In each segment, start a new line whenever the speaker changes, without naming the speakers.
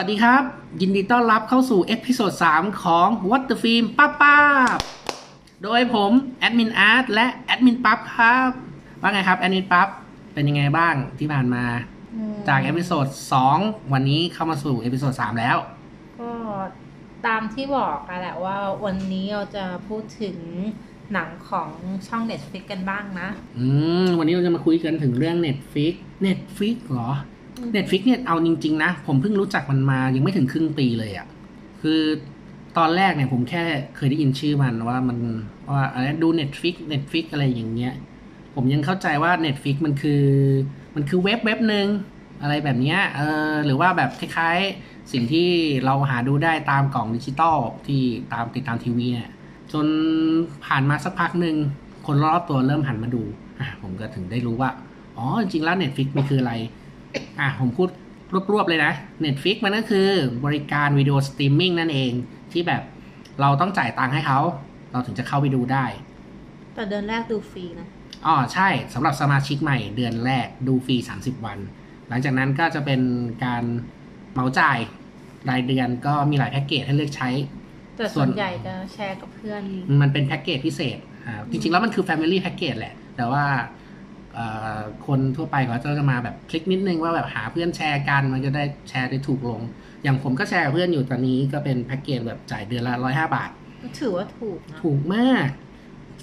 สวัสดีครับ ยินดีต้อนรับเข้าสู่ episode 3ของ What the Film ป้าป้าโดยผมแอดมินอาร์ตและแอดมินปั๊บครับ ว่าไงครับแอดมินปั๊บเป็นยังไงบ้างที่ผ่านมา จาก episode 2วันนี้เข้ามาสู่ episode 3แล้ว
ก็ตามที่บอกกันแหละว่าวันนี้เราจะพูดถึงหนังของช่อง Netflix กันบ้างนะ
อืม วันนี้เราจะมาคุยกันถึงเรื่อง Netflix Netflix เหรอ Netflix เนี่ยเอาจริง ๆ นะ ผมเพิ่งรู้จักมันมายังไม่ถึงครึ่งปีเลยอะ่ะ คือตอนแรกเนี่ยผมแค่เคยได้ยินชื่อมันว่ามันว่าอะไรดู Netflix Netflix อะไรอย่างเงี้ย ผมยังเข้าใจว่า Netflix มันคือมันคือเว็บเว็บหนึ่งอะไรแบบเนี้ยเออหรือว่าแบบคล้ายๆ สิ่งที่เราหาดูได้ตามกล่องดิจิตอลที่ตามติดตามทีวีเนี่ยจนผ่านมาสักพักหนึ่งคนรอบตัวเริ่มหันมาดูอะผมก็ถึงได้รู้ว่า อ๋อ จริงๆแล้ว Netflix มันคืออะไร อะผมพูดรวบๆเลยนะ Netflix มันก็คือบริการวิดีโอสตรีมมิ่งนั่นเอง ที่แบบเราต้องจ่ายตังค์ให้เขา เราถึงจะเข้าไปดูได้
แต่เดือนแรกดูฟรีนะ
อ๋อใช่สำหรับสมาชิกใหม่เดือนแรกดูฟรี 30 วัน หลังจากนั้นก็จะเป็นการเหมาจ่ายรายเดือนก็มีหลายแพ็กเกจให้เลือกใช้
แต่
ส่
ส่
ว
วนนใหญ่จะแชร์กับเพื่อน
มันเป็นแพ็กเกจพิเศษอ่าจริงๆแล้วมันคือ Family Package แหละ แต่ว่าเอ่อ คนทั่วไปเขาจะมาแบบคลิกนิดนึงว่าแบบหาเพื่อนแชร์กันมันจะได้แชร์ได้ถูกลง อย่างผมก็แชร์กับเพื่อนอยู่ตอนนี้ก็เป็นแพ็กเกจแบบจ่ายเดือนละร้อยห้าบาท
ก็ถือว่าถูกนะ
ถูกมาก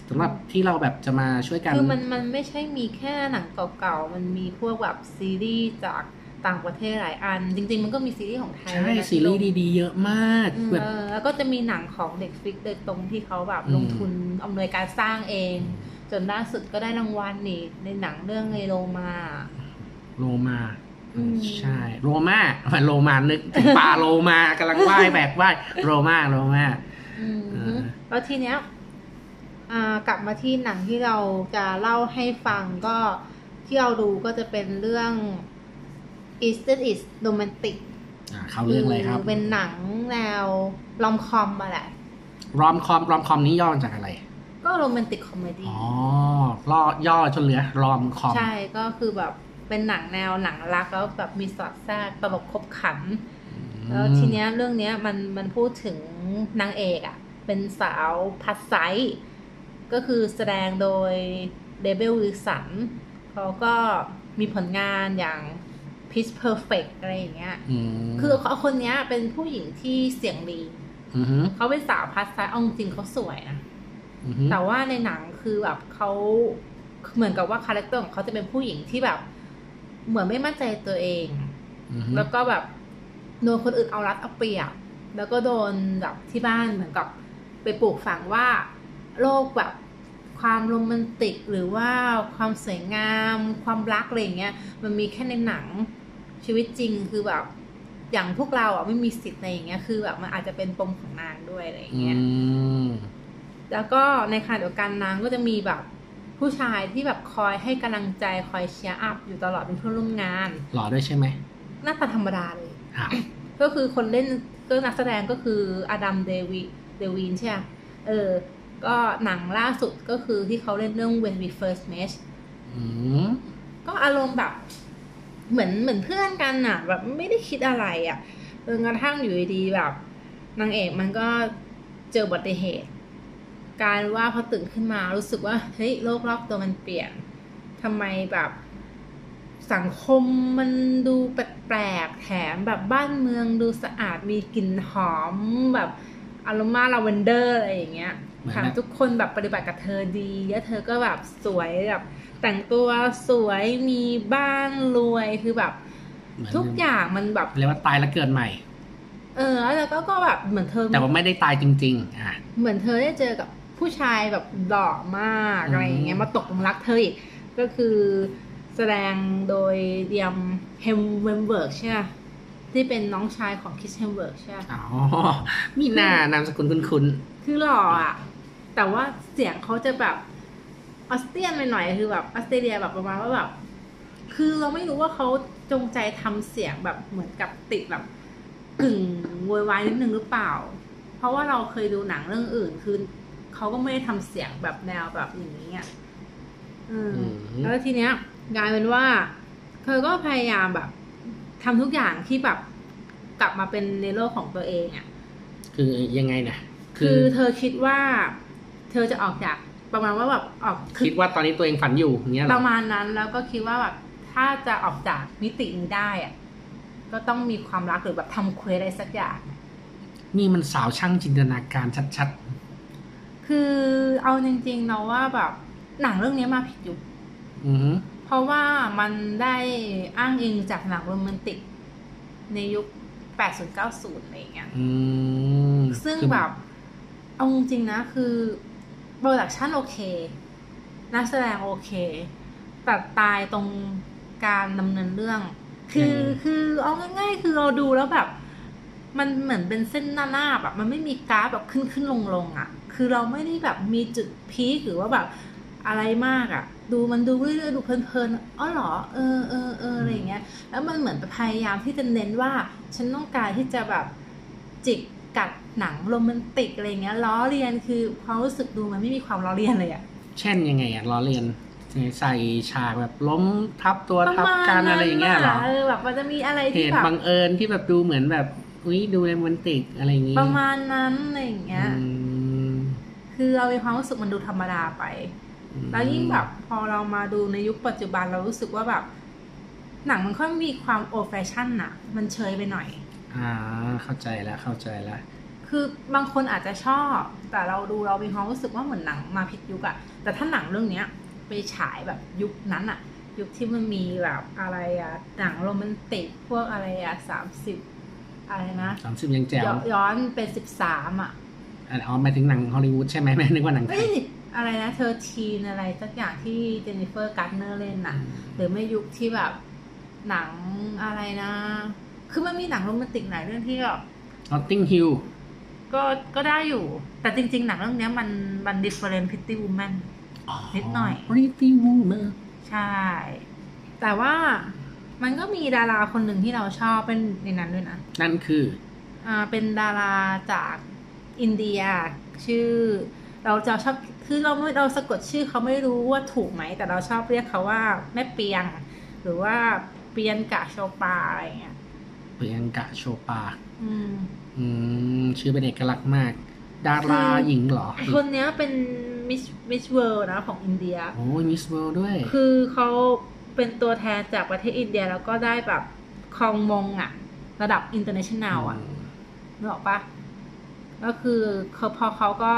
สำหรับที่เราแบบจะมาช่วยกัน
คือมันมันไม่ใช่มีแค่หนังเก่าๆ มันมีพวกแบบซีรีส์จากต่างประเทศหลายอัน จริง ๆ มันก็มีซีรีส์ของไทย
ใช่
ด้วยนะ
ซีรีส์ดีๆ เยอะมาก
อืม
แบบ
เออแล้วก็จะมีหนังของเด็กฟิกโดยตรงที่เขาแบบ
อืม
ลงทุนอำนวยการสร้างเอง จนล่าสุดก็ได้รางวัลนี่ ในหนังเรื่องไอโลมา
โลมา
อืม
ใช่ โรมามันโลมานึกถึงปลาโลมากำลังว่ายแบกว่ายโรมาโรมา
อืม
เออ
แล้วทีเนี้ยอ่ากลับมาที่หนังที่เราจะเล่าให้ฟังก็ที่เราดูก็จะเป็นเรื่อง Isn't It Romantic
อ่าเข้าเรื่องเลยครับ
เป็นหนังแนว rom-com อะแหละ
rom-com rom-com นี้ย่อมาจากอะไร
ก็ romantic comedy อ๋
อล่อย่อจนเหลือ rom-com
ใช่ก็คือแบบเป็นหนังแนวหนังรักแล้วแบบมีสอดแทรกตลกขบขัน แล้วทีเนี้ยเรื่องเนี้ยมันมันพูดถึงนางเอกอะ่ะ เป็นสาว plus size ก็คือแสดงโดยRebel Wilson เขาก็มีผลงานอย่าง Pitch Perfect อะไรอย่างเงี้ย
อืม
คือเขาคนเนี้ยเป็นผู้หญิงที่เสียงดี
อือฮึ
เขาเป็นสาว plus size เอาจริงๆเขาสวยนะ
อือฮึ
แต่ว่าในหนังคือแบบเขาเหมือนกับว่า character ของเขาจะเป็นผู้หญิงที่แบบ เหมือนไม่มั่นใจตัวเอง
อือฮึ
แล้วก็แบบโดนคนอื่นเอารัดเอาเปรียบ แล้วก็โดนแบบที่บ้านเหมือนกับไปปลูกฝังว่า โลกแบบความโรแมนติกหรือว่าความสวยงาม ความรักอะไรอย่างเงี้ย มันมีแค่ในหนังชีวิตจริงคือแบบอย่างพวกเราอะไม่มีสิทธิ์ในอย่างเงี้ยคือแบบมันอาจจะเป็นปมของนางด้วยอะไรอย่าง
อื
เงี้ย
ม
แล้วก็ในขณะเดียวกันนางก็จะมีแบบผู้ชายที่แบบคอยให้กำลังใจคอยเชียร์อัพอยู่ตลอดเป็นเพื่อนร่วมงาน
หล่อด้วยใช่ไหม
หน้าตาธรรมดาเลย
อ้าว
ก็คือคนเล่นก็นักแสดงก็คืออดัมเดวิเดวินใช่ไหมเออ ก็หนังล่าสุดก็คือที่เขาเล่นเรื่อง When We First Met
อืม
ก็อารมณ์แบบ เหมือนเหมือนเพื่อนกันอะแบบไม่ได้คิดอะไรอะจนกระทั่งอยู่ดีๆแบบ นางเอกมันก็เจออุบัติเหตุ การว่าพอตื่นขึ้นมารู้สึกว่าเฮ้ยโลกรอบตัวมันเปลี่ยนทำไมแบบสังคมมันดูแปลกๆแถมแบบบ้านเมืองดูสะอาดมีกลิ่นหอมแบบอารมาลาเวนเดอร์อะไรอย่างเงี้ย
เหมือน
ถาม
แบบ
ทุกคนแบบปฏิบัติกับเธอดีแล้วเธอก็แบบสวยแบบแต่งตัวสวยมีบ้านรวยคือแบบ
เหมือน
ทุกอย่างมันแบบ
เรียกว่าตายแล้วเกิดใหม่
เออ แล้วก็ก็แบบเหมือนเธอ
แต่ว่าไม่ได้ตายจริง ๆ อะ
เหมือนเธอได้เจอกับ ผู้ชายแบบหล่อมาก
อืม
อะไรอย่างเงี้ยมาตกหลุมรักเธออีก ก็คือแสดงโดย Liam Hemsworth ใช่ไหมที่เป็นน้องชายของ Chris Hemsworth ใช่ไหม
อ๋อมิน่านามสกุลคุ้น
คือหล่ออะ แต่ว่าเสียงเขาจะแบบ Australian ไปหน่อยคือแบบออสเตรเลียแบบประมาณว่าแบบ คือเราไม่รู้ว่าเขาจงใจทำเสียงแบบเหมือนกับติดแบบกึ่งโวยวายนิดนึงหรือเปล่า เพราะว่าเราเคยดูหนังเรื่องอื่นคือ เขาก็ไม่ได้ทำเสียงแบบแนวแบบอย่างนี้อะอืม
อืม
แล้วทีเนี้ยกลายเป็นว่า เธอก็พยายามแบบทำทุกอย่างที่แบบกลับมาเป็นในโลกของตัวเองอะ่ะ
คือยังไงนะ
คือเธอคิดว่า เธอจะออกจากประมาณว่าแบบออก
คิดว่าตอนนี้ตัวเองฝันอยู่อย่างเงี้ยเห
ป
รอ
ระมาณนั้นแล้วก็คิดว่าแบบถ้าจะออกจากมิตินี้ได้อะก็ต้องมีความรักหรือแบบทำ quest อะไรสักอย่าง
นี่มันสาวช่างจินตนาการชัด
คือเอาจริงๆเราว่าแบบหนังเรื่องนี้มาผิดยุค
ๆอือฮึ
เพราะว่ามันได้อ้างอิงจากหนังโรแมนติก ในยุค 80-90 อะไรอย่างเงี้ย
อืม
ซึ่ง
คือ
แบบเอาจริงๆนะคือ production โอเค นักแสดงโอเค แต่ตายตรงการดำเนินเรื่อง คือคือเอาง่ายๆ คือเราดูแล้วแบบ มันเหมือนเป็นเส้นหน้าหน้าแบบมันไม่มีกราฟแบบขึ้นขึ้นลงลงๆอะ่ะ คือเราไม่ได้แบบมีจุดพีคหรือว่าแบบอะไรมากอะ่ะ ดูมันดูเรื่อยๆดูเพลินๆอ๋อเหรอเออเออเอออะไรอย่างเงี้ย แล้วมันเหมือนพยายามที่จะเน้นว่า ฉันต้องการที่จะแบบจิกกัดหนังโรแมนติกอะไรเงี้ยล้อเลียนคือความรู้สึกดูมันไม่มีความล้อเลียนเลยอะ
เช่นยังไงอะล้อเลียนใส่ฉากแบบล้มทับตัว
ประ
ทับ
มาณ
กัน
นั้
อะไรอย่างเงี้ยเหรอ
เออแบบมันจะมีอะไร
เห
ที่
ตุ
แบบ
บังเอิญที่แบบดูเหมือนแบบอุ้ยดูโรแมนติกอะไรอย่างงี้
ประมาณนั้นอะไรอย่างเงี้ย
อืม
คือเรามีความรู้สึกมันดูธรรมดาไป แล้วยิ่งแบบพอเรามาดูในยุคปัจจุบันเรารู้สึกว่าแบบ หนังมันค่อยมีความโอแฟชั่นอะมันเชยไปหน่อย
อ่า เข้าใจแล้วเข้าใจแล้ว
คือบางคนอาจจะชอบ แต่เราดูเรามีความรู้สึกว่าเหมือนหนังมาผิดยุคอะแต่ถ้าหนังเรื่องเนี้ย ไปฉายแบบยุคนั้นอะยุคที่มันมีแบบอะไรอะหนังโรแมนติกพวกอะไรอะสามสิบอะไรนะ
สามสิบยังแจ๋ว
ย้อนย้อนเป็นสิบสามอะ
อันอ๋อหมายถึงหนังฮอลลีวูดใช่ไหมไม่นึกว่าหนังไท
เอ้
ย
ยอะไรนะเธอทีนอะไรสักอย่างที่เจนนิเฟอร์การ์เนอร์เล่นน่ะ หรือไม่ยุคที่แบบหนังอะไรนะ คือมันมีหนังโรแมนติกหลายเรื่องที่แบบ
นอตติงฮิล
ก็ก็ได้อยู่ แต่จริง ๆ หนังเรื่องเนี้ยมันมัน different pretty woman นิดหน่อย
ริตตี้วูแมน
ใช่ แต่ว่ามันก็มีดาราคนหนึ่งที่เราชอบเป็นในนั้นด้วยนะ
นั่นคือ
อ่าเป็นดาราจาก อินเดีย ชื่อ เราจะชอบคือเราไม่เราสะกดชื่อเขาไม่รู้ว่าถูกไหม แต่เราชอบเรียกเขาว่าแม่เปียง หรือว่า Priyanka Chopra อะไรอย่างเงี้ย
Priyanka Chopra
อืม
อืมชื่อเป็นเอกลักษณ์มาก ดาราหญิงเหรอ
คนเนี้ยเป็น Miss Miss World นะของอินเดีย
โอ้ย Miss World ด้วย
คือเขาเป็นตัวแทนจากประเทศอินเดียแล้วก็ได้แบบครองมงอะระดับ international อะนึกออกปะ ก็คือเขาพอเขาก็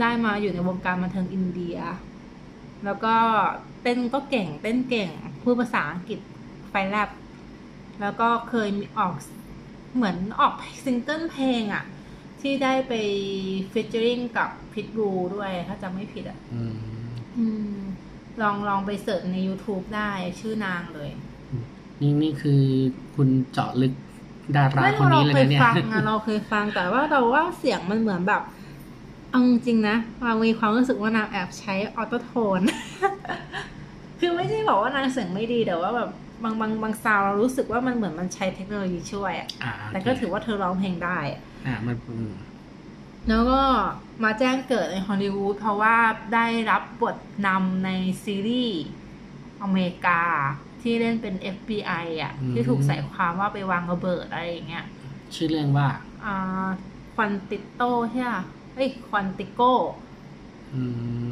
ได้มาอยู่ในวงการบันเทิงอินเดีย แล้วก็เต้นก็เก่งเต้นเก่งพูดภาษาอังกฤษไฟแลบแล้วก็เคยมีออกเหมือนออกซิงเกิลเพลงอะที่ได้ไป featuring กับพิทบูด้วยถ้าจำไม่ผิดอะ
อืม
อืมลองลองไป search ใน YouTube ได้ชื่อนางเลย
นี่นี่คือคุณเจาะลึก ดารา
ไม่
คน
เรา
นี้เลย
เคย
นะเนี่ย
ฟังอะเราเคยฟังแต่ว่าเราว่าเสียงมันเหมือนแบบเอาจริงๆนะเรามีความรู้สึกว่านางแอบใช้ Auto-Tune คือไม่ใช่บอกว่านางเสียงไม่ดีแต่ว่าแบบบางบางบางซาวเรารู้สึกว่ามันเหมือนมันใช้เทคโนโลยีช่วยอะ
อ่า
แต่ก็ถือว่าเธอร้องเพลงได้อะ
อ่ามันอืม
แล้วก็มาแจ้งเกิดในฮอลลีวูดเพราะว่าได้รับบทนำในซีรีส์อเมริกา ที่เล่นเป็น FBI อะที่ถูกใส่ความว่าไปวางระเบิดอะไรอย่างเงี้ย
ชื่อเรื่องว่า
อ่าควันติโตใช่ไหมเอ้ย Quantico
อื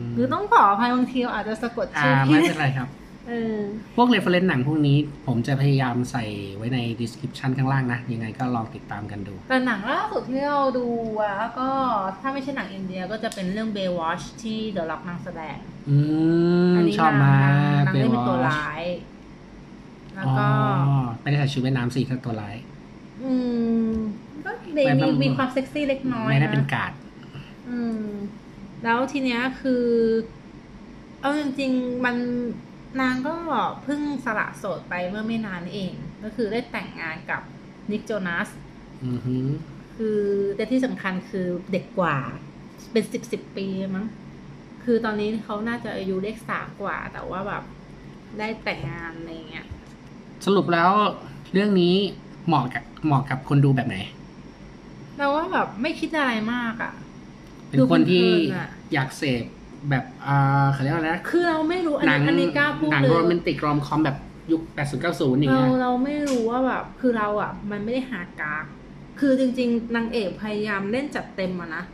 ม
หรือต้องขออภัยบางทีเราอาจจะสะกด
อ่า
ชื่อผิด
ไม่
ผิ
เป็นไรครับ
เออ
พวก referenceนซ์หนังพวกนี้ ผมจะพยายามใส่ไว้ใน description ข้างล่างนะ ยังไงก็ลองติดตามกันดู
แต่หนังล่าสุดที่เราดูอะก็ถ้าไม่ใช่หนังอินเดียก็จะเป็นเรื่อง Baywatch ที่ The Rock นางแสดง
อืม
อันนี้
ชอบมานา
ง นางเล่นเป็นตัว
Baywatch
ร้าย แล้ว
อ๋อ
ก็
ไม่ได้ใส่ชุดว่ายน้ำสิถ้าตัวร้าย
อืม ก็มี
ไม่
มี
ต้อง
มีความเซ็กซี่เล็กน้อย
ไม่ได้
นะ
เป็นการ์ด
อืม แล้วทีเนี้ยคือ เอาจริงๆมันนางก็เพิ่งสละโสดไปเมื่อไม่นานเอง ก็คือได้แต่งงานกับนิกโจนัส
อือหือ
คือแต่ที่สำคัญคือเด็กกว่า เป็นสิบสิบปีมั้งคือตอนนี้เขาน่าจะอายุเลขสามกว่า แต่ว่าแบบได้แต่งงานอะไรเงี้ย
สรุปแล้วเรื่องนี้เหมาะกับเหมาะกับคนดูแบบไหน
เราว่าแบบไม่คิดอะไรมากอะ่ะ
เป็นคนที่
ดูเพลินๆอะ
อยากเสพแบบอ่าเขาเรียกว่าอะไรนะ
คือเราไม่รู้อัน
หนั
นี้
ง
อันนี้กล้าพูด
หนัง
เลย
โรแมนติกรอมคอมแบบยุค 80 90 อย่าง
เรา
เงี้ย
เราไม่รู้ว่าแบบ คือเราอะ มันไม่ได้หากราฟคือจริง ๆนางเอกพยายามเล่นจัดเต็มอะนะ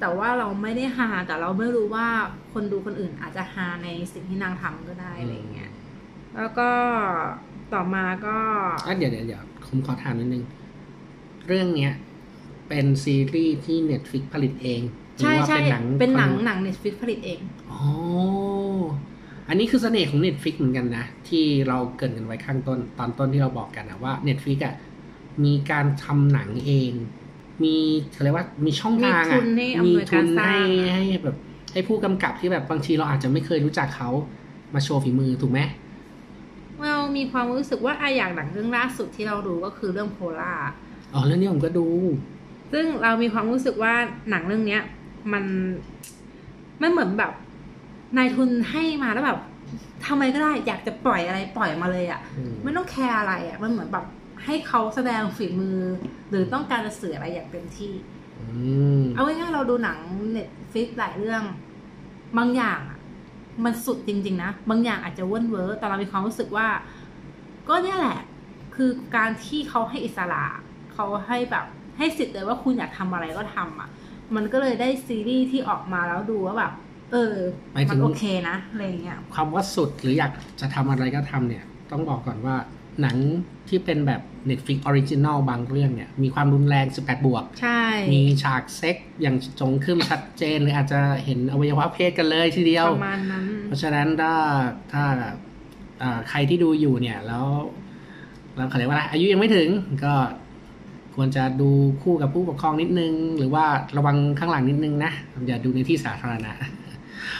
แต่ว่าเราไม่ได้ฮาแต่เราไม่รู้ว่าคนดูคนอื่นอาจจะฮาในสิ่งที่นางทำก็ได้อะไรเงี้ยแล้วก็ ต่อมาก็
อะเดี๋ยวเดี๋ยวเดี๋ยวผมขอถามนิดนึง เรื่องเนี้ย เป็นซีรีส์ที่ Netflix ผลิตเองหรื
ใช่
ว่า
ใช่
เป็นหนัง
เป็นหนัง
ค
หนังเน็ตฟิกผลิตเอง
อ๋ออันนี้คือเสน่ห์ของ Netflix เหมือนกันนะ ที่เราเกรินกันไว้ข้างต้น ตอนต้นที่เราบอกกันนะว่า Netflix อะมีการทำหนังเอง มีเขาเรียกว่ามีช่องทาง
มีทุ
อะ
นให้อำนวย
มี
การ
ทุน
สร้า
ให้
ง
ให้แบบให้ผู้กำกับที่แบบบางทีเราอาจจะไม่เคยรู้จักเขามาโชว์ฝีมือถูกไหม
เรา มีความรู้สึกว่าอะอย่างหนังเรื่องล่าสุดที่เราดูก็คือเรื่องโพล่า
อ๋อเรื่องนี้ผมก็ดู
ซึ่งเรามีความรู้สึกว่าหนังเรื่องเนี้ย มันมันเหมือนแบบนายทุนให้มาแล้วแบบทำอะไรก็ได้อยากจะปล่อยอะไรปล่อยมาเลยอะ่ะ
อืม
ไม่ต้องแคร์อะไรอะ่ะ มันเหมือนแบบให้เขาแสดงฝีมือ หรือต้องการจะสื่ออะไรอย่างเต็มที่
อืม
เอาง่ายๆเราดูหนัง Netflix หลายเรื่อง บางอย่างอะมันสุดจริง ๆ นะ บางอย่างอาจจะเวิ่นเว้อแต่เรามีความรู้สึกว่า ก็เนี่ยแหละ คือการที่เขาให้อิสระเขาให้แบบให้สิทธิ์เลยว่าคุณอยากทำอะไรก็ทำอะ มันก็เลยได้ซีรีส์ที่ออกมาแล้วดูว่าแบบ เออ
หมายถึง
มันโอเคนะอะไรเงี้ย
คำว่าสุดหรืออยากจะทำอะไรก็ทำเนี่ย ต้องบอกก่อนว่าหนังที่เป็นแบบ Netflix Original บางเรื่องเนี่ย มีความรุนแรง 18 บวก
ใช่
มีฉากเซ็กอย่างจงขึ้นชัดเจนหรืออาจจะเห็นอวัยวะเพศกันเลยทีเดียว
ประมาณนั้น
เพราะฉะนั้นถ้าถ้าอ่า ใครที่ดูอยู่เนี่ยแล้วแล้วเขาเรียกว่าอะไรอายุยังไม่ถึงก็ควรจะดูคู่กับผู้ปกครองนิดนึง หรือว่าระวังข้างหลังนิดนึงนะอย่าดูในที่สาธารณะ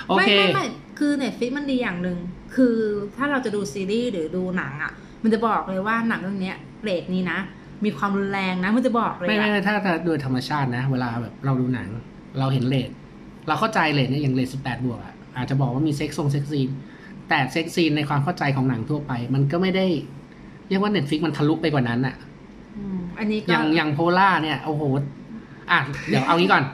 โอเค
ไม่ไม่ไม่คือ Netflix มันดีอย่างหนึ่งคือถ้าเราจะดูซีรีส์หรือดูหนังอะ มันจะบอกเลยว่าหนังเรื่องเนี้ย rate นี้นะ มีความรุนแรงนะ มันจะบอกเลย
ไม่ไม่
อะ
ไม่ถ้าถ้าโดยธรรมชาตินะ เวลาแบบเราดูหนัง เราเห็น rate เราเข้าใจ rate เนี่ยอย่าง rate สิบแปดบวกอะอาจจะบอกว่ามีเซ็กซ์ทรง sex scene แต่เซ็กซีนในความเข้าใจของหนังทั่วไป มันก็ไม่ได้ เรียกว่า Netflix มันทะลุไปกว่านั้นอะ
อืมอันนี้ก็อ
ย่างอย่าง Polar เนี่ยโอ้โหอะเดี๋ยวเอางี้ก่อน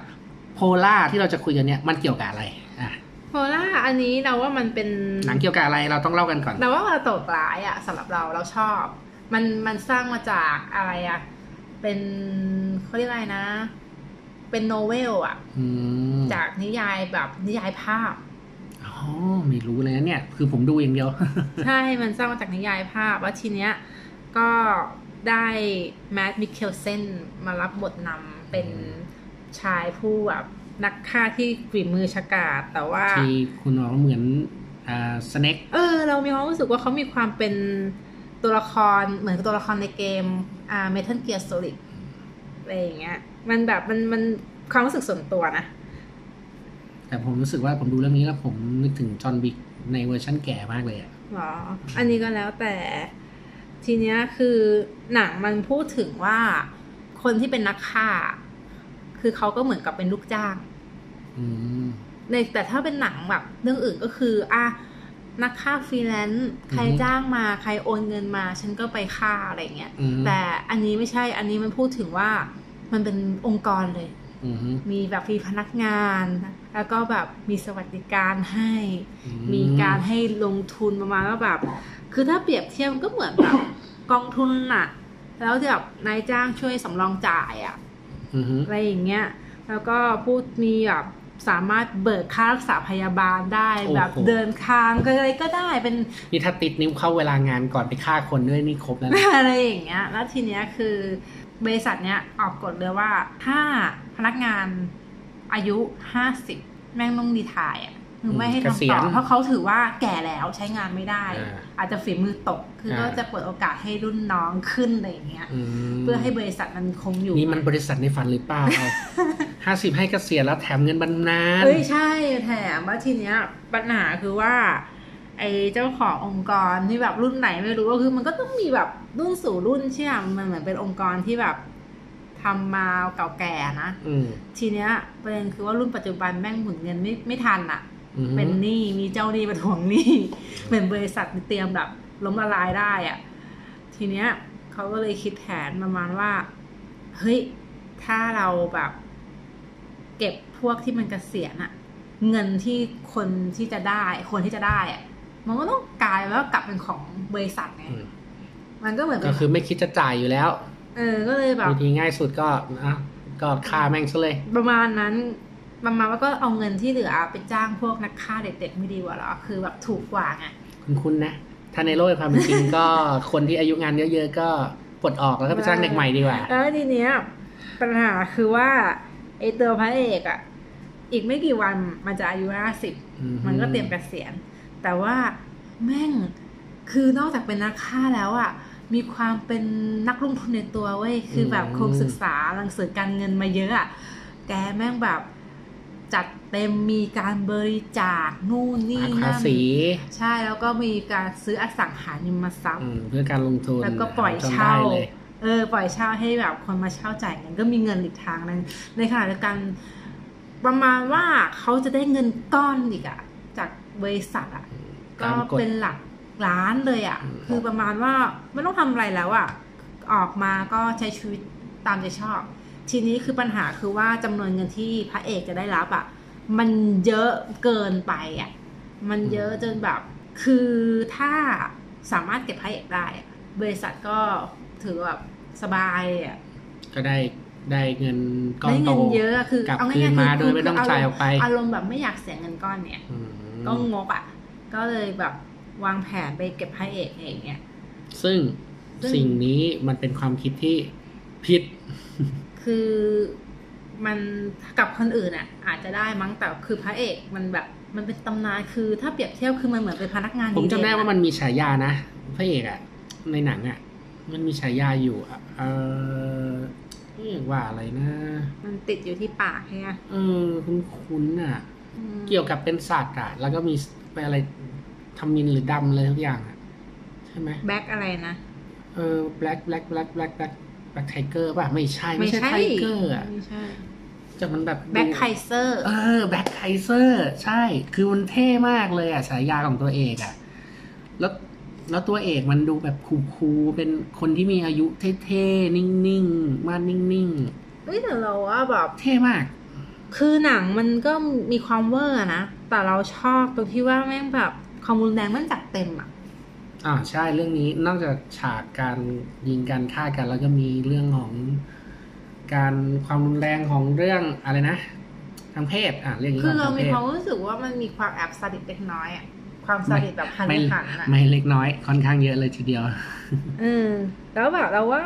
โพล่าที่เราจะคุยกันเนี่ยมันเกี่ยวกับอะไรอะ
โพล่าอันนี้เราว่ามันเป็น
หนังเกี่ยวกับอะไรเราต้องเล่ากันก่อน
เราว่ามันตกร้ายอะสำหรับเราเราชอบ มันมันสร้างมาจากอะไรอะเป็นเขาเรียกอะไรนะ เป็นโนเวลอะ
อืม
จากนิยายแบบนิยายภาพ
อ๋อไม่รู้เลยนะเนี่ย คือผมดูอย่างเดียว
ใช่ มันสร้างมาจากนิยายภาพแล้วทีเนี้ยก็ได้แมดมิเคลเซนมารับบทนำเป็นชายผู้แบบนักฆ่าที่ฝีมือฉกาจแต่ว่า
ที่คุณบอกว่าเหมือนอ่าสเน็ก
เออ เรามีความรู้สึกว่าเขามีความเป็นตัวละครเหมือนกับตัวละครในเกมอ่า Metal Gear Solid อะไรอย่างเงี้ย มันแบบมันมันความรู้สึกส่วนตัวนะ
แต่ผมรู้สึกว่าผมดูเรื่องนี้แล้วผมนึกถึงจอห์นวิกในเวอร์ชั่นแก่มากเลยอะ
หรอ อันนี้ก็แล้วแต่ทีเนี้ยคือหนังมันพูดถึงว่าคนที่เป็นนักฆ่า คือเขาก็เหมือนกับเป็นลูกจ้าง
อืม
ในแต่ถ้าเป็นหนังแบบเรื่องอื่นก็คืออะนักฆ่าฟรีแลนซ์ใคร
อือฮึ
จ้างมาใครโอนเงินมา ฉันก็ไปฆ่าอะไรเงี้ย
อืม
แต่อันนี้ไม่ใช่อันนี้มันพูดถึงว่ามันเป็นองค์กรเลย
อื ม
มีแบบมีพนักงาน แล้วก็แบบมีสวัสดิการให้
อื
มีการให้ลงทุนประมาณว่าแบบ คือถ้าเปรียบเทียบมันก็เหมือนแบบกองทุนอะแล้วแบบนายจ้างช่วยสำรองจ่ายอะ
อืม
อะไรอย่างเงี้ย แล้วก็พูดมีแบบสามารถเบิกค่ารักษาพยาบาลได้
โอ้โห
แบบเดินทางก็อะไรก็ได้เป็น
นี่ถ้าติดนิ้วเข้าเวลางานก่อนไปฆ่าคนด้วยนี่ครบแล้วนะ
อะไรอย่างเงี้ย แล้วทีเนี้ยคือ บริษัทเนี้ยออกกฎเลยว่าถ้าพนักงานอายุห้าสิบแม่งต้องดีทายอะคือไม่ให้
เกษี
ทำ
ย
ต่
ณ
อเพราะเขาถือว่าแก่แล้วใช้งานไม่ได้
อ่า
อาจจะฝีมือตก คืออาก็จะเปิดโอกาสให้รุ่นน้องขึ้นอะไรอย่างเงี้ย
อืม
เพื่อให้บริษัทมันคงอยู่
นี่มันบริษัทในฝันหรือเปล่าห้าสิบให้เกษียณแล้วแถมเงินบำนาญ
เอ้ยใช่แถมว่าทีเนี้ยปัญหาคือว่า ไอ้เจ้าขององค์กรที่แบบรุ่นไหนไม่รู้ก็คือ มันก็ต้องมีแบบรุ่นสู่รุ่นเชื่อมมันเหมือนเป็นองค์กรที่แบบทำมาเก่าแก่นะ
อืม
ทีเนี้ยประเด็นคือว่ารุ่นปัจจุบันแม่งหมุนเงินไม่ไม่ทันอะ
อืม
เป็นหนี้มีเจ้าหนี้มาทวงหนี้เหมือนบริษัทเตรียมแบบล้มละลายได้อะทีเนี้ยเขาก็เลยคิดแผนประมาณว่า เฮ้ย ถ้าเราแบบ เก็บพวกที่มันเกษียณอะเงินที่คนที่จะได้ คนที่จะได้อะ มันก็ต้องกลายแล้วากลับเป็นของบริษัทไง
อืม
มันก็เหมือนเป็
ก็
น
คือไม่คิดจะจ่ายอยู่แล้ว
เออ ก็เลยแบบ
วิธีง่ายสุดก็อะก็ฆ่าแม่งซะเลย
ประมาณนั้นประมาณว่าก็เอาเงินที่เหลือไปจ้างพวกนักฆ่าเด็กๆไม่ดีกว่าเหรอคือแบบถูกกว่าไง
คุณคุณนะ ถ้าในโลกแห่งความเป็นจริงก็คนที่อายุงานเยอะๆก็ปลดออกแล้วก็ไปจ้างเด็กใหม่ดีกว่า
แล้วทีเนี้ยปัญหาคือว่าไอตัวพระเอกอะ่ะ อีกไม่กี่วันมันจะอายุห้าสิบ
อืม
มันก็เตรียมเกษียณ แต่ว่าแม่งคือนอกจากเป็นนักฆ่าแล้วอะ่ะมีความเป็นนักลงทุนในตัวเว้ยคือแบบคงศึกษาหนังสือการเงินมาเยอะอะ่ะแกแม่งแบบจัดเต็มมีการบริจาคนู่นนี่
หักภา
นั่น
ษี
ใช่แล้วก็มีการซื้ออสังหาริมทรัพย์
อืมเพื่อการลงทุน
แล้วก็ปล่อย
จำ
เช่า
ได้เลย
เออปล่อยเช่าให้แบบคนมาเช่าจ่ายเงินก็มีเงินอีกทางนึงในขณะเดียวกันประมาณว่าเขาจะได้เงินก้อนอีกอะจากบริษัทอะ ก็
ตามกฎ
เป็นหลักล้านเลยอะ
อืม
คือประมาณว่าไม่ต้องทำอะไรแล้วอะออกมาก็ใช้ชีวิตตามใจชอบ ทีนี้คือปัญหาคือว่าจำนวนเงินที่พระเอกจะได้รับอะมันเยอะเกินไปอะมันเยอะจนแบบ คือถ้าสามารถเก็บพระเอกได้อะบริษัทก็ถือแบบสบายอะ
ก็ได้ได้เงินก้อน
ได้
โต
เงินเยอะอะคือก
ลับ
เอา
คืน
ง่ายๆ
มา
คือ
โดยไม่ต้อง
คื
จ่ายออกไป
อารมณ์แบบไม่อยากเสียเงินก้อนเนี่ย
อืม
ก็งกอะ ก็เลยแบบวางแผนไปเก็บพระเอกเองเนี่ย
ซึ่ง
ซึ่ง
สิ่งนี้มันเป็นความคิดที่ผิด
คือมันกับคนอื่นอะ อาจจะได้มั้งแต่คือพระเอกมันแบบมันเป็นตำนานคือถ้าเปรียบเทียบคือมันเหมือนเป็นพนักงาน
ผมจำได้
เด่นๆ
ว่ามันมีฉายานะพระเอกอะในหนังอะมันมีฉายาอยู่อะเออเรียกว่าอะไรนะ
มันติดอยู่ที่ปากใช่ไหม
เออคุ้นๆอะ
อืม
เกี่ยวกับเป็นสัตว์อะแล้วก็มี ไปอะไรทำมินหรือดำอะไรทุกอย่างอะใช่ไหม
แบ็คอะไรนะ
เออ black black black black black black tiger ป่ะไม่ใช่ไม่ใช่ ไทเกอร์อะ
ไม่ใช่
แต่มันแบบ
Black Kaiser เอ
อ Black Kaiser ใช่ คือมันเท่มากเลยอะฉายาของตัวเอกอะแล้วแล้วตัวเอกมันดูแบบ cool ๆเป็นคนที่มีอายุเท่ๆ นิ่งๆมาดนิ่ง
เฮ้ยแต่เราว่าแบบ
ๆ เท่มาก
คือหนังมันก็มีความเวอร์อะนะ แต่เราชอบตรงที่ว่าแม่งแบบความรุนแรงมันจัดเต็มอะ
อ่าใช่เรื่องนี้นอกจากฉากการยิงกันฆ่ากัน แล้วก็มีเรื่องของการความรุนแรงของเรื่องอะไรนะทางเพศอะเรื่องนี้
คือ
ก่อน
เรา
ทาง
มี
เพศ
ความรู้สึกว่ามันมีความแอบซาดิสม์เล็กน้อยอะความซาดิสม์แบบหั่น
ไม่
หั่นอะ
ไม่เล็กน้อยค่อนข้างเยอะเลยทีเดียว
เออแล้วแบบเราว่า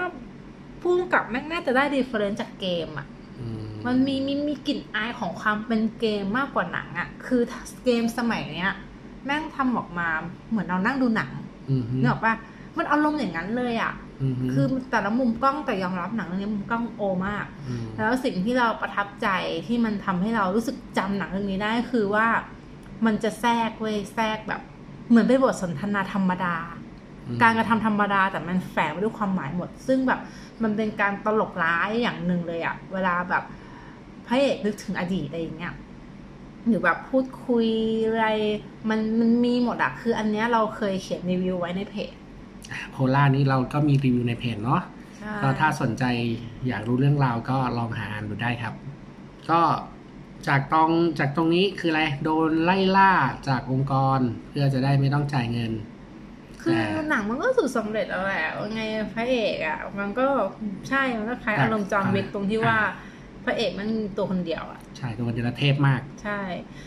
ผู้กำกับแม่งน่าจะได้ reference จากเกมอะ
อื
มันมีมีมีกลิ่นอายของความเป็นเกมมากกว่าหนังอะคือเกมสมัยเนี้ย แม่งทำออกมาเหมือนเรานั่งดูหนัง
อืมฮึ
เนกออกปะมันอารมณ์อย่างนั้นเลยอะ
อืมฮึ
คือแต่ละมุมกล้องแต่ยอมรับหนังเรื่องนี้มุมกล้องโอมาก
ม
แล้วสิ่งที่เราประทับใจที่มันทำให้เรารู้สึกจำหนังเรื่องนี้ได้คือว่ามันจะแทรกเว้ยแทรกแบบ เหมือนเป็นบทสนทนาธรรมดา
อืม
การกระทำธรรมดาแต่มันแฝงไปด้วยความหมายหมด ซึ่งแบบมันเป็นการตลกร้ายอย่างหนึ่งเลยอะเวลาแบบ พระเอกนึกถึงอดีตอะไรอย่างเงี้ยหรือแบบพูดคุยอะไร มันมันมีหมดอะคืออันเนี้ยเราเคยเขียนรีวิวไว้ในเพจ
โพล่านี้เราก็มีรีวิวในเพจเนาะ
ใช่
ก็ถ้าสนใจอยากรู้เรื่องราวก็ลองหาอ่านดูได้ครับ ก็จากตรงจากตรงนี้คืออะไร โดนไล่ล่าจากองค์กร เพื่อจะได้ไม่ต้องจ่ายเงิน
คือหนังมันก็สุดสำเร็จแล้วแหละว่าไงพระเอกอะมันก็ใช่มันก็คล้าย
แต่
อารมณ์จอห์นวิกตรงที่ว่า
อ่า
พระเอกมันมีตัวคนเดียวอะ
ใช่ตัวเดลเทพมาก
ใช่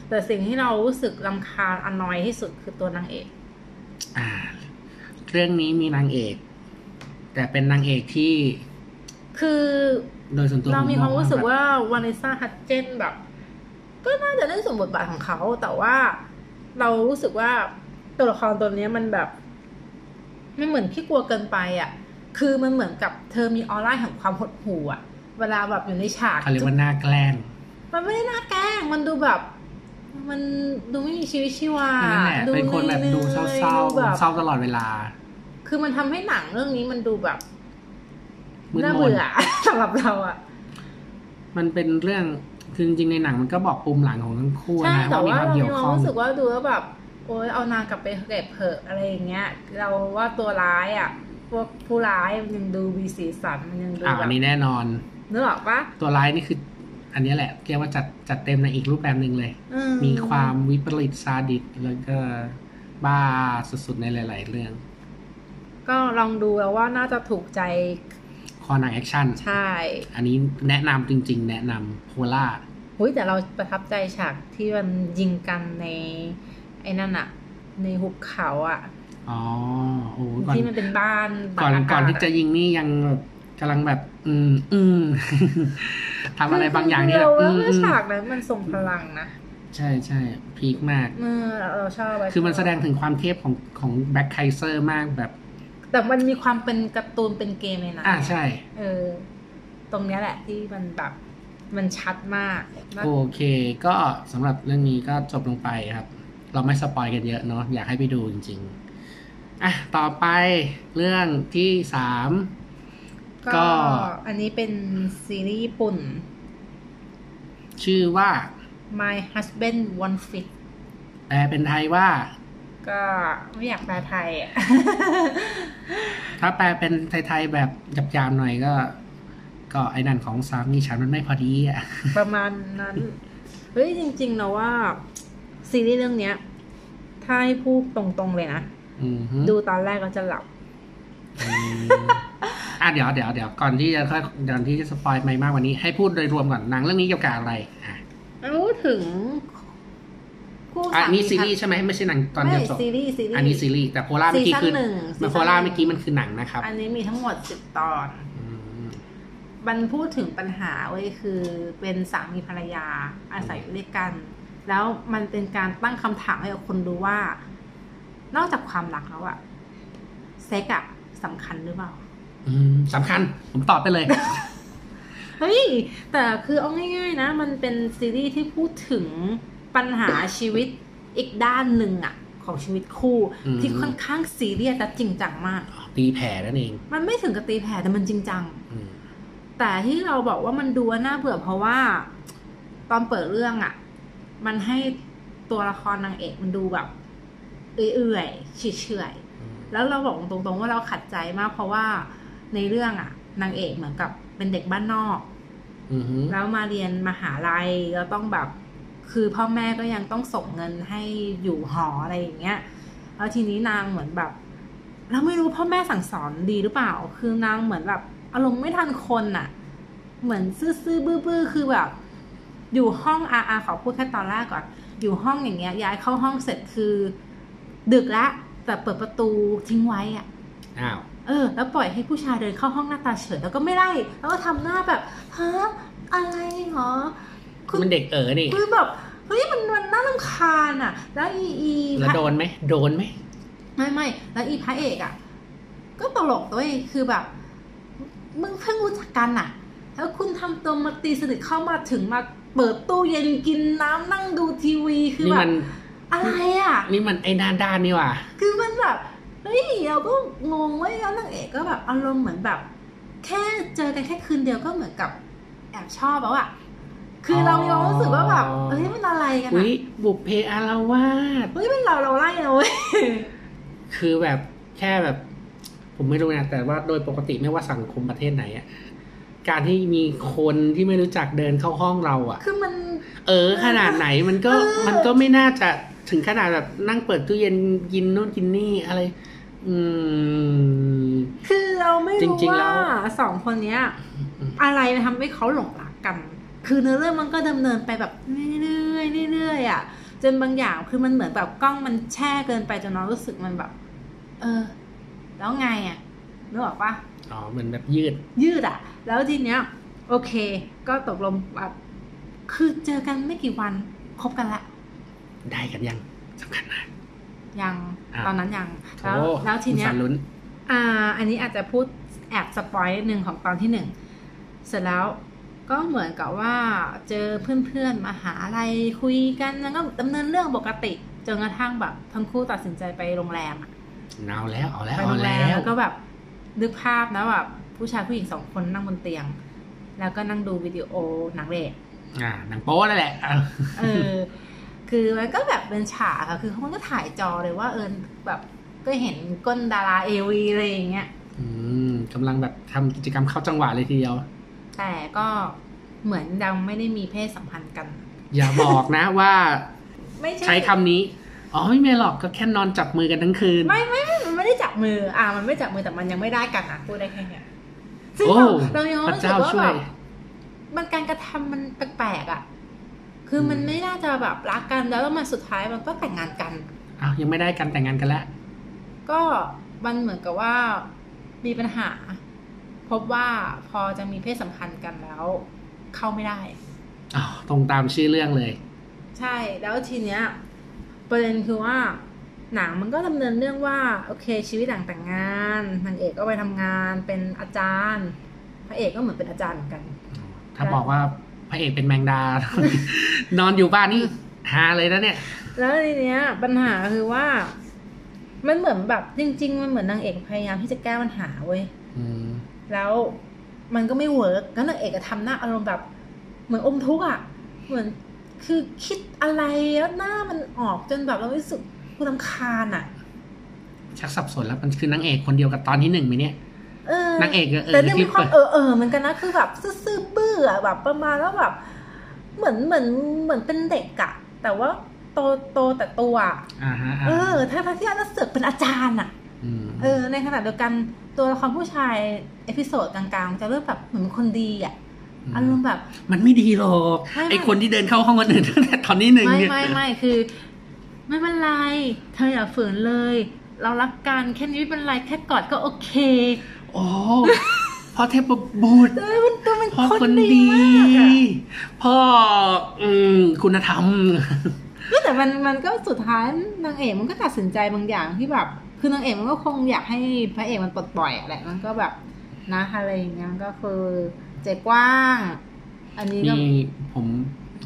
แต่สิ่งที่เรารู้สึกลำคาญอนอยที่สุดคือตัวนางเอก
อ่า เรื่องนี้มีนางเอก แต่เป็นนางเอกที่
คือ
โดยส่วนตัว
เรามี
ผ
ความ
อง
รู้สึก
แบบ
ว่าวานิซ่าฮัตเจนแบบ ก็น่าจะเล่นสมบทบาทของเขา แต่ว่าเรารู้สึกว่าตัวละครตัวเนี้ยมันแบบมันเหมือนพี่กลัวเกินไปอะ คือมันเหมือนกับเธอมีออร่าแห่งความหดหู่อะ เวลาแบบอยู่ในฉาก
เขาเรียกว่าหน้าแกล้ง
มันไม่ได้น่าแกล้ง มันดูแบบ มันดูไม่มีชีวิตชีวา
นั่นแหละเป็นคนแบบดูเศร้า
ๆแบบ
ๆเศร้าตลอดเวลา
คือมันทำให้หนังเรื่องนี้มันดูแบบ
มืด
น่าม
น
เบื่อสำหรับเราอะ
มันเป็นเรื่องคือจริงๆในหนังมันก็บอกปุ่มหลังของทั้งคู่
ใช่
นะ
แต่
ว่ามี
ว่า
ความ
เรา
เกี่
มี
ยว
ควา
ข้
ม
อง
รู้สึกว่าดูแล้วแบบโอ๊ยเอานางกลับไปเก็บเถอะอะไรอย่างเงี้ย เราว่าตัวร้ายอะ พวกผู้ร้ายมันยังดูมีสีสันมันยังดูแบบ
อ่า
อั
นนี้แน่นอน
นึกออกปะ
ตัวร้ายนี่คือ อันนี้แหละเรียกว่าจัดจัดเต็มในอีกรูปแบบหนึ่งเลย
อื
มีความวิปริตซาดิสม์แล้วก็บ้าสุดๆในหลาย ๆ เรื่อง
ก็ลองดูแล้วว่าน่าจะถูกใจ
คอหนังแอคชั่น
ใช่
อันนี้แนะนำจริง ๆ แนะนำ Polar
หุ้ยแต่เราประทับใจฉากที่มันยิงกันใน ไอ้นั่นอะในหุบเขาอะ
อ๋อโอ้ก่อน
ที่มันเป็นบ้าน
ก่อน
ตากอากาศ
ก่อนที่จะยิงนี่ยังแบบ กำลังแบบ อืม อืมทำอะไรบางอย่างนี่
คื
แบบ
เรา
อื
ว่าอืม
อืม
ฉากนั้นมันทรงพลังนะ
ใช่ใช่ peak มาก
เออเราชอบ
คือมันแสดงถึงความเทพของของ Black Kaiser มากแบบ
แต่มันมีความเป็นการ์ตูนเป็นเกมเลยนะ
อ่าใช่
เออ ตรงเนี้ยแหละที่มันแบบมันชัดมากแล้ว
โอเค ก็สำหรับเรื่องนี้ก็จบลงไปครับ เราไม่สปอยกันเยอะเนาะอยากให้ไปดูจริง ๆ อะ ต่อไปเรื่องที่สาม ก็
ก็อันนี้เป็นซีรีส์ญี่ปุ่น
ชื่อว่า
My Husband One Fit
แปลเป็นไทยว่า
ก็ไม่อยากแปลไทยอะ
ถ้าแปลเป็นไทยๆแบบหยาบๆหน่อยก็ ก็ไอ้นั่นของสามีฉันมันไม่พอดีอะ
ประมาณนั้น เฮ้ยจริงๆนะว่า ซีรีส์เรื่องเนี้ย ถ้าให้พูดตรงๆเลยนะ
อืมฮึ
ดูตอนแรกก็จะหลับ
อืมอะเดี๋ยวเดี๋ยวเดี๋ยวก่อนที่จะค่อยก่อนที่จะ spoil ไปมากกว่านี้ ให้พูดโดยรวมก่อนหนังเรื่องนี้เกี่ยวกับอะไรอะ
รู้ถึงคู่
อะ
สามี
นี่ซีรีส์ใช่ไหมไม่ใช่หนังตอน
ไม่
จะจบ
ซีรีส์ซีรีส์
อันนี้ซีรีส์แต่ Polar เมื่อกี้คือ
season หนึ่ง
มันโพล่าเมื่อกี้มันคือหนังนะครับ
อันนี้มีทั้งหมดสิบตอน
อืม
มันพูดถึงปัญหาเว้ยคือเป็นสามีภรรยาอาศัยอยู่ด้วยกัน แล้วมันเป็นการตั้งคำถามให้กับคนดูว่า นอกจากความรักแล้วอะเซ็กอะสำคัญหรือเปล่า
อืม สำคัญ ผมตอบไปเลย
เฮ้ยแต่คือเอาง่าย ๆ นะ มันเป็นซีรีส์ที่พูดถึงปัญหาชีวิตอีกด้านหนึ่งอะของชีวิตคู่
อืม
ที่ค่อนข้างซีเรียสและจริงจังมาก
ตีแผ่นั่นเอง
มันไม่ถึงกับตีแผ่แต่มันจริงจัง
อืม
แต่ที่เราบอกว่ามันดูว่าน่าเบื่อเพราะว่า ตอนเปิดเรื่องอะ่ะมันให้ตัวละครนางเอกมันดูแบบเอื่อยๆเฉอยๆแล้วเราบอกตรงๆว่าเราขัดใจมากเพราะว่า ในเรื่องอะ่ะนางเอกเหมือนกับเป็นเด็กบ้านนอก
อือฮึ
แล้วมาเรียนมหาลัยแล้วต้องแบบ คือพ่อแม่ก็ยังต้องส่งเงินให้อยู่หออะไรอย่างเงี้ยแล้วทีนี้นางเหมือนแบบเราไม่รู้พ่อแม่สั่งสอนดีหรือเปล่า คือนางเหมือนแบบอารมณ์ไม่ทันคนน่ะเหมือนซื่อๆบื้อๆคือแบบ อยู่ห้องอาอาขอพูดแค่ตอนแรกก่อน อยู่ห้องอย่างเงี้ย ย้ายเข้าห้องเสร็จคือ ดึกละแต่เปิดประตูทิ้งไว้อะ
อ้าว
เออ แล้วปล่อยให้ผู้ชายเดินเข้าห้องหน้าตาเฉยแล้วก็ไม่ไล่แล้วก็ทำหน้าแบบฮะอะไรเหรอคือ
มันเด็กเอ๋อนี่
คือแบบเฮ้ยมันมันน่ารำคาญอะ แล้วอีอี
แล้วโดนไหมโดนไหม
ไม่ไม่แล้วอีพระเอกอะ ก็ตลกด้วยคือแบบ มึงเพิ่งรู้จักกันอะ แล้วคุณทำตัวมาตีสนิทเข้ามาถึงมาเปิดตู้เย็นกินน้ำนั่งดูทีวีคือ
นี่
แบ
มั
บ
น
อะไรอะ
นี่มันไอ้หน้าด้านนี่ว่ะ
คือมันแบบ เฮ้ยเราก็งงเว้ยแล้วนางเอกก็แบบอารมณ์เหมือนแบบ แค่เจอกันแค่คืนเดียวก็เหมือนกับแอบชอบแล้วอะคือเรายังรู้สึกว่าแบบเฮ้ยมันอะไรกัน
อุ้ย
อะ
บุพเพอารวาส
เฮ้ยเป็นเราเราไล่นะเว้ย
คือแบบแค่แบบ ผมไม่รู้นะแต่ว่าโดยปกติไม่ว่าสังคมประเทศไหนอะการที่มีคนที่ไม่รู้จักเดินเข้าห้องเราอะ
คือมัน
เออ ขนาดไหนมันก็
เออ
มันก็ไม่น่าจะถึงขนาดแบบนั่งเปิดตู้เย็นกินนู่นกินนี่อะไร อืม
คือเราไม่
จ
รู้
ริงๆแล้
ว่าวสองคนเนี้ย อะไรทำให้เขาหลงรักกัน คือเนื้อเรื่องมันก็ดำเนินไปแบบเรื่อยๆเรื่อยๆอะจนบางอย่างคือมันเหมือนแบบกล้องมันแช่เกินไปจนเรารู้สึกมันแบบ เออ แล้วไงอะนึกออกปะ
อ๋อเหมือนแบบยืด
ยืดอะ แล้วทีเนี้ย โอเค ก็ตกลงแบบคือเจอกันไม่กี่วันคบกันละ
ได้กันยังสำคัญมาก
ยัง
อะ
ตอนนั้นยังแล้ว
โอ้
แล้วทีเนี้ย
สารลุ้น
อ่า อันนี้อาจจะพูดแอบสปอยนิดนึงของตอนที่หนึ่งเสร็จแล้วก็เหมือนกับว่าเจอเพื่อนๆมาหาอะไรคุยกันแล้วก็ดำเนินเรื่องปกติจนกระทั่งแบบทั้งคู่ตัดสินใจไปโรงแรมอะ
เอาแล้วเอาแล้ว
ไป
เอา
โรงแร
แล้
ม
ว
แล้วก็แบบนึกภาพนะแบบผู้ชายผู้หญิงสองคนนั่งบนเตียง แล้วก็นั่งดูวิดีโอหนังเรท
อ่าหนังโป๊นั่นแหละอะ
เออ คือมันก็แบบเป็นฉากอะคือเขาก็ถ่ายจอเลยว่าเออแบบก็เห็นก้นดาราเอวีอะไรอย่างเงี้ย
อืมกำลังแบบทำกิจกรรมเข้าจังหวะเลยทีเดียว
แต่ก็เหมือนยังไม่ได้มีเพศสัมพันธ์กัน
อย่าบอกนะว่า
ไม่ใช่
ใช้คำนี้ อ๋อไม่มีหรอกก็แค่นอนจับมือกันทั้งคืน
ไม่ไม่ไม่มันไม่ได้จับมือ อ่ามันไม่จับมือแต่มันยังไม่ได้กันอะพูดได้แค่เนี้ยซึ่ง
โอ้
เราเรายัง
พระ
รู้สึ
เจ้าก
ว่า
ช่ว
แบ
ย
บมันการกระทำมันแปลกๆอะ คือมัน
อืม
ไม่น่าจะแบบรักกันแล้วแล้วมันสุดท้ายมันก็แต่งงานกัน
อ้าวยังไม่ได้กันแต่งงานกันแล้ว
ก็มันเหมือนกับว่ามีปัญหา พบว่าพอจะมีเพศสัมพันธ์กันแล้ว เข้าไม่ได้
อ้าวตรงตามชื่อเรื่องเลย
ใช่แล้วทีเนี้ยประเด็นคือว่าหนังมันก็ดำเนินเรื่องว่าโอเค ชีวิตหลังแต่งงานนางเอกก็ไปทำงานเป็นอาจารย์ พระเอกก็เหมือนเป็นอาจารย์เหมือนกัน
ถ้าบอกว่าพ ระเอกเป็นแมงดา นอนอยู่บ้านนี่ฮาเลยนะเนี่ย
แล้วทีเนี้ย ปัญหาคือว่า มันเหมือนแบบจริง ๆ มันเหมือนนางเอกพยายามที่จะแก้ปัญหาเว้ย
อืม
แล้วมันก็ไม่เวิร์กแล้วนางเอกก็ทำหน้าอารมณ์แบบ เหมือนอมทุกข์อะ เหมือนคือคิดอะไรแล้วหน้ามันออกจนแบบเรารู้สึกกูรำคาญอะ
ชักสับสนแล้วมันคือนางเอกคนเดียวกับตอนที่หนึ่งไหมเนี่ย
เออ นา
งเอกเออ
แต่เนี่ย
ที่
มีความ
เปิด
เออเออเหมือนกันนะคือแบบซื่อๆบื้ออะแบบประมาณว่าแบบ เหมือนเหมือนเหมือนเป็นเด็กอะแต่ว่าโตโตแต่ตัวอะ
อ่าฮะ
เออถ้าพระที่อาเสือกเป็นอาจารย์อะ
ม
เออ ในขณะเดียวกันตัวละครผู้ชายเอพิโซดกลางๆ จะเริ่มแบบเหมือนเป็นคนดีอะอารมณ์แบบ
มันไม่ดีหรอก
ไม่ไม่
ไอคนที่เดินเข้าห้องคนอื่นตั้งแต่ตอนนี้หนึ่ง
ไม่
เนี่ย
ไม่ไม่คือ ไม่เป็นไร เธออย่าฝืนเลย เรารักกันแค่นี้ไม่เป็นไรแค่กอดก็โอเค
โอ้พ่อเทพบุตร
เออมันตัวมัน
พ่อ
คน
คน
ดี
ดี
มากอะ
พ่ออืมคุณธรรม
ก็แต่มันมันก็สุดท้ายนางเอกมันก็ตัดสินใจบางอย่างที่แบบ คือนางเอกมันก็คงอยากให้พระเอกมันปลดปล่อยอะแหละมันก็แบบนะอะไรอย่างเงี้ยก็คือใจกว้าง อันนี้ก็
นี่ผม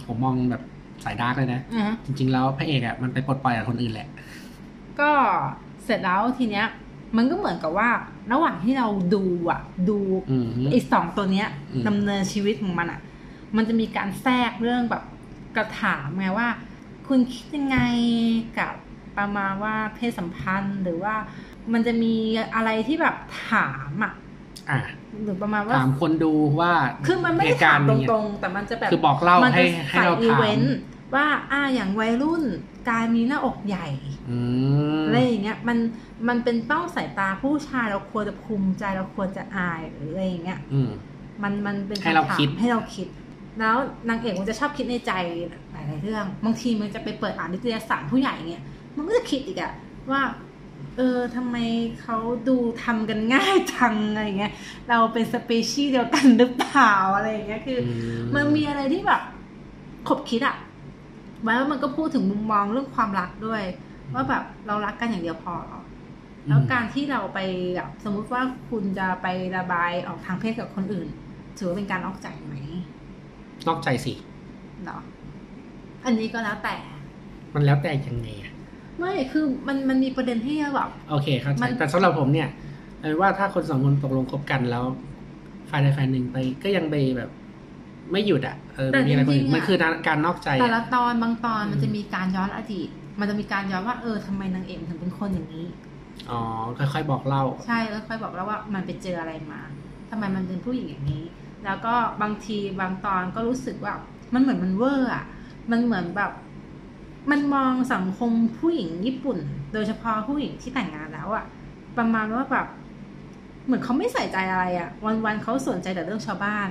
ผมมองแบบสายดาร์กเลยนะ
อะฮะ
จริง ๆ แล้วพระเอกอะมันไปปลดปล่อยกับคนอื่นแหละ
ก็เสร็จแล้วทีเนี้ย มันก็เหมือนกับว่าระหว่างที่เราดูอะ ดู
อืม
ไอ้สองตัวเนี้ย
อืม
ดำเนินชีวิตของมันอะ มันจะมีการแทรกเรื่องแบบกระถามไงว่า คุณคิดยังไงกับประมาณว่าเพศสัมพันธ์หรือว่ามันจะมีอะไรที่แบบถามอะ
อะ
หรือประมาณว่า
ถามคนดูว่า
คือมันไม่
เห
ได้
ตุการ
ถาม
ณ์
ต
นี้
รงๆ แต่มันจะแบบ
คือบอกเล่า
มัน
ให้
จะ
ให้
ใส่
เรา
อี
ถาม
เวนต์ว่าอ่าอย่างวัยรุ่น การมีหน้าอกใหญ่
อืม
อะไรอย่างเงี้ยมันมันเป็นเป้าสายตาผู้ชายเราควรจะภูมิใจเราควรจะอายหรืออะไรอย่างเงี้ย
อืม
มันมันเป็น
ให้เราำ
ถม
คิด
ให้เราคิด แล้วนางเอกมันจะชอบคิดในใจหลายๆเรื่อง บางทีมันจะไปเปิดอ่านนิตยสารผู้ใหญ่เงี้ยมันก็จะคิดอีกอะว่า เออทำไมเขาดูทำกันง่ายจังอะไรเงี้ย เราเป็นสเปชีส์เดียวกันหรือเปล่าอะไรอย่างเงี้ยคือ มันมีอะไรที่แบบขบคิดอะ หมายว่ามันก็พูดถึงมุมมองเรื่องความรักด้วย ว่าแบบเรารักกันอย่างเดียวพอเหรอแล้วการที่เราไปแบบสมมุติว่าคุณจะไประบายออกทางเพศกับคนอื่น ถือว่าเป็นการนอกใจไหม
นอกใจสิ
เนาะอันนี้ก็แล้วแต่
มันแล้วแต่ยังไงอะ
ไม่คือมันมันมีประเด็นที่แบบ
โอเคเข้าใจ
มัน
แต่สำหรับผมเนี่ยเอาเป็นว่าถ้าคนสองคนตกลงคบกันแล้วฝ่ายใดฝ่ายหนึ่งไปก็ยังไปแบบ ไม่หยุดอะเออ
แต่
มีอะไรคน
จริ
อื่
ง
น
ๆ
มัน
อะ
คือการนอกใจ
แต่
อะ
ละตอนบางตอน
อืม
มันจะมีการย้อนอดีตมันจะมีการย้อนว่าเออทำไมนางเอกถึงเป็นคนอย่างนี้
อ๋อค่อยๆบอกเล่า
ใช่แล้วค่อยบอกแล้วว่ามันไปเจออะไรมาทำไมมันเป็นผู้หญิงอย่างนี้ แล้วก็บางทีบางตอนก็รู้สึกว่า มันเหมือนมันเวอร์อะมันเหมือนแบบ มันมองสังคมผู้หญิงญี่ปุ่น โดยเฉพาะผู้หญิงที่แต่งงานแล้วอะประมาณว่าแบบเหมือนเขาไม่ใส่ใจอะไรอะ วันๆเขาสนใจแต่เรื่องชาวบ้าน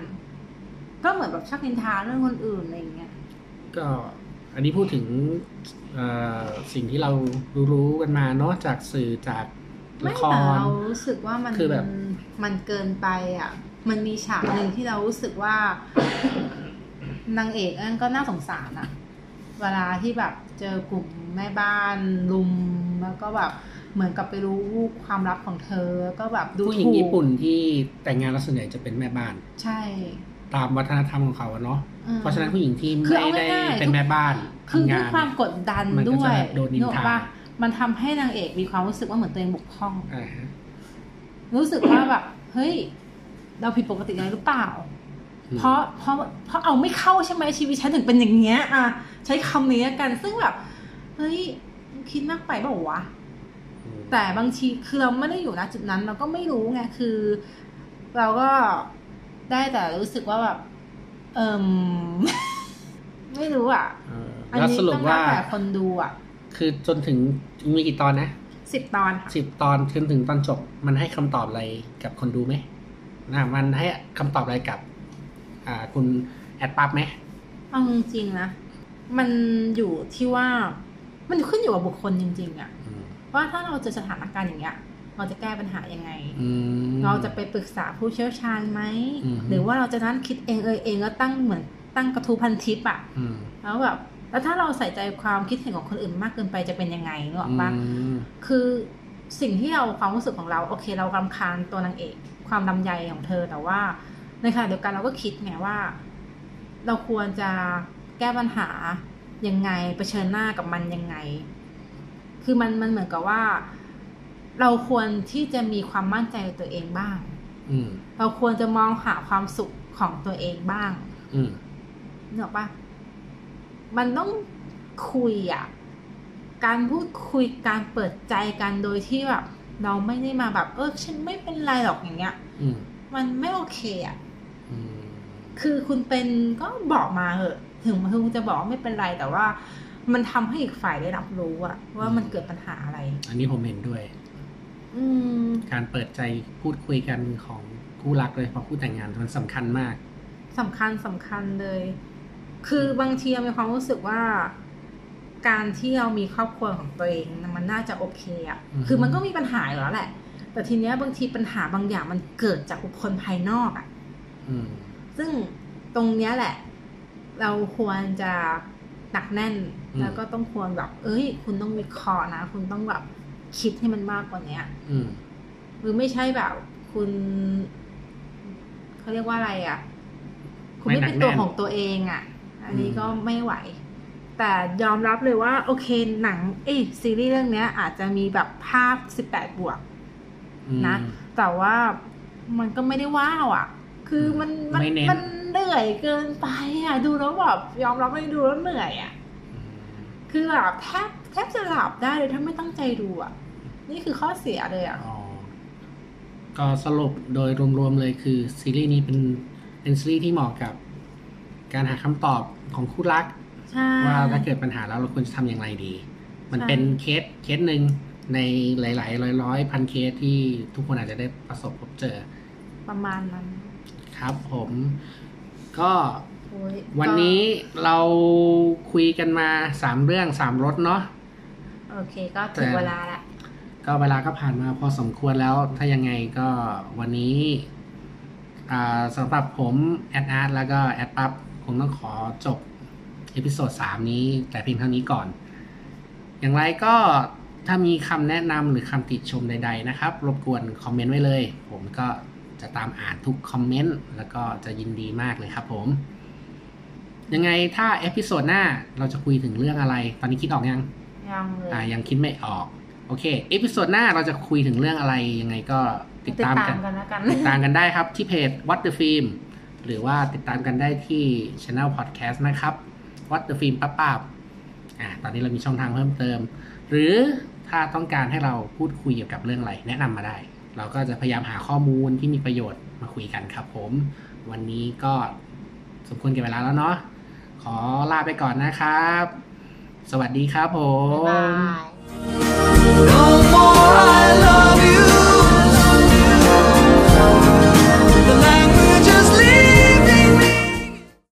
ก็เหมือนแบบชักนินทาเรื่องคนอื่นอะไรอย่างเงี้ย
ก็อันนี้พูดถึงเอ่อสิ่งที่เรารู้ๆกันมาเนาะจากสื่อจาก
ไม่
ละค
แต่
ร
เรารู้สึกว่ามัน
คือแบบ
มันเกินไปอะ มันมีฉากหนึ่งที่เรารู้สึกว่านางเอกนั่นก็น่าสงสารอะเวลาที่แบบเจอกลุ่มแม่บ้านลุมแล้วก็แบบเหมือนกับไปรู้ความลับของเธอ ก็แบบดู
ผู้หญิง
ถูก
ญี่ปุ่นที่แต่งงานแล้วส่วนใหญ่จะเป็นแม่บ้าน
ใช่
ตามวัฒนธรรมของเขาอะเนาะ
อืม
เพราะฉะนั้นผู้หญิงที่
คือ
ไม่
เอา
ได้
ง่ายๆ
เป็นแม่บ้าน
คือ
ทำ
ด้ว
งายน
ความกดดัน
มันก็
ด้วย
จะโดนนินทา
นึกออกปะมันทำให้นางเอกมีความรู้สึกว่าเหมือนตัวเองบกพร่อง
อ่าฮะ
รู้สึกว่าแบบเฮ้ย เราผิดปกติอะไรหรือเปล่า เพราะเพราะเพราะเอาไม่เข้าใช่ไหมชีวิตฉันถึงเป็นอย่างเงี้ยอะใช้คำนี้กัน ซึ่งแบบเฮ้ยคิดมากไปเปล่าวะ
อืม
แต่บางทีคือเราไม่ได้อยู่ณจุดนั้นเราก็ไม่รู้ไงคือ เราก็ ได้แต่รู้สึกว่าแบบเอิมไม่รู้อะ
เออ
อัน
แล้ว
นี้
สรุป
ต้องแล้
ว่า
วแต่คนดูอะ
คือจนถึงมีกี่ตอนนะ
สิบตอนค่ะ
สิบตอนจนถึงตอนจบ มันให้คำตอบอะไรกับคนดูไหมนะมันให้คำตอบอะไรกับ อ่า คุณแอดปั๊บไหม
เอาจริงๆนะ มันอยู่ที่ว่ามันขึ้นอยู่กับบุคคลจริง ๆอะ
อืม
ว่าถ้าเราเจอสถานการณ์อย่างเงี้ย เราจะแก้ปัญหายังไง
อืม
เราจะไปปรึกษาผู้เชี่ยวชาญไหม
อืม
หรือว่าเราจะนั่งคิดเองเออเองแล้วตั้งเหมือนตั้งกระทู้พันทิปอะ
อืม
แล้วแบบแล้วถ้าเราใส่ใจความคิดเห็นของคนอื่นมากเกินไปจะเป็นยังไงนึกออกปะ
อืม
คือสิ่งที่เราความรู้สึกของเรา โอเค เรารำคาญตัวนางเอก ความลำใยของเธอแต่ว่า ในขณะเดียวกันเราก็คิดไงว่า เราควรจะแก้ปัญหายังไงเผชิญหน้ากับมันยังไง คือมันมันเหมือนกับว่า เราควรที่จะมีความมั่นใจในตัวเองบ้าง
อืม
เราควรจะมองหาความสุขของตัวเองบ้าง
อืม
นึกออกปะมันต้องคุยอะ การพูดคุยการเปิดใจกันโดยที่แบบ เราไม่ได้มาแบบ เออฉันไม่เป็นไรหรอกอย่างเงี้ย
อืม
มันไม่โอเคอะ
อืม
คือคุณเป็นก็บอกมาเหอะถึงคุณจะบอกว่าไม่เป็นไรแต่ว่า มันทำให้อีกฝ่ายได้รับรู้อะว่ามันเกิดปัญหาอะไร
อันนี้ผมเห็นด้วย
อืม
การเปิดใจพูดคุยกันของคู่รักเลยพอคู่แต่งงานมันสำคัญมาก
สำคัญสำคัญเลย คือบางทีเรามีความรู้สึกว่า การที่เรามีครอบครัวของตัวเองมันน่าจะโอเคอะ
อือฮึ
คือมันก็มีปัญหาอยู่แล้วแหละ แต่ทีเนี้ยบางทีปัญหาบางอย่างมันเกิดจากบุคคลภายนอกอะ
อืม
ซึ่งตรงเนี้ยแหละ เราควรจะหนักแน่น
อืม
แล้วก็ต้องควรแบบ เอ้ย คุณต้องวิเคราะห์นะ คุณต้องแบบ คิดให้มันมากกว่าเนี้ย
อืม
หรือไม่ใช่แบบคุณเขาเรียกว่าอะไรอะ่ะ คุณไม่
ไม่หนัก
เป็นตัว
แน่น
ของตัวเองอะ่ะ อันนี้
อืม
ก็ไม่ไหว แต่ยอมรับเลยว่า โอเคหนังเอ้ยซีรีส์เรื่องเนี้ย อาจจะมีแบบภาพสิบแปดบวก
อืม
นะ แต่ว่ามันก็ไม่ได้ว้าวอะ่ะ คือมันมัน
ไม่เน้น
มันเหนื่อยเกินไปอะ่ะ ดูแล้วแบบยอมรับไม่ดูแล้วเหนื่อยอะ่ะ
อืม
คือแบบแทบแทบจะหลับได้เลยถ้าไม่ตั้งใจดูอะ่ะ นี่คือข้อเสียเลยอะ
อ๋อก็สรุปโดยรวมๆเลยคือซีรีส์นี้เป็นเป็นซีรีส์ที่เหมาะกับ การหาคำตอบของคู่รัก
ใช่
ว่าถ้าเกิดปัญหาแล้วเราควรจะทำอย่างไรดี มัน
ใช่
เป็นเคสเคสหนึ่งในหลาย ๆ ร้อยร้อยๆพันเคสที่ทุกคนอาจจะได้ประสบพบเจอ
ประมาณนั้น
ครับผมก็
โอ้ย
วันนี้เราคุยกันมาสามเรื่องสามรสเนาะ
โอเค ก็ถึง
แต่
เวลาละ
ก็เวลาก็ผ่านมาพอสมควรแล้ว ถ้ายังไงก็วันนี้อ่าสำหรับผมแอดอาร์ตแล้วก็แอดปั๊บคงต้องขอจบ episode สามนี้แต่เพียงเท่านี้ก่อน อย่างไรก็ถ้ามีคำแนะนำหรือคำติชมใด ๆ นะครับ รบกวนคอมเมนต์ไว้เลย ผมก็จะตามอ่านทุกคอมเมนต์แล้วก็จะยินดีมากเลยครับผม ยังไงถ้า episode หน้าเราจะคุยถึงเรื่องอะไร ตอนนี้คิดออกยัง
ยังเลย
อ่ายังคิดไม่ออก โอเค episode หน้าเราจะคุยถึงเรื่องอะไรยังไงก็ติดตามกัน
กันแล้วกัน
ติดตามกันได้ครับที่เพจ What the Film หรือว่าติดตามกันได้ที่ Channel Podcast นะครับ What the Film ป้าป้าบอ่าตอนนี้เรามีช่องทางเพิ่มเติม หรือถ้าต้องการให้เราพูดคุยเกี่ยวกับเรื่องอะไร แนะนำมาได้ เราก็จะพยายามหาข้อมูลที่มีประโยชน์มาคุยกันครับผม วันนี้ก็สมควรแก่เวลาแล้วเนาะขอลาไปก่อนนะครับ สวัสดีครับผม
บ๊ายบาย
No more I love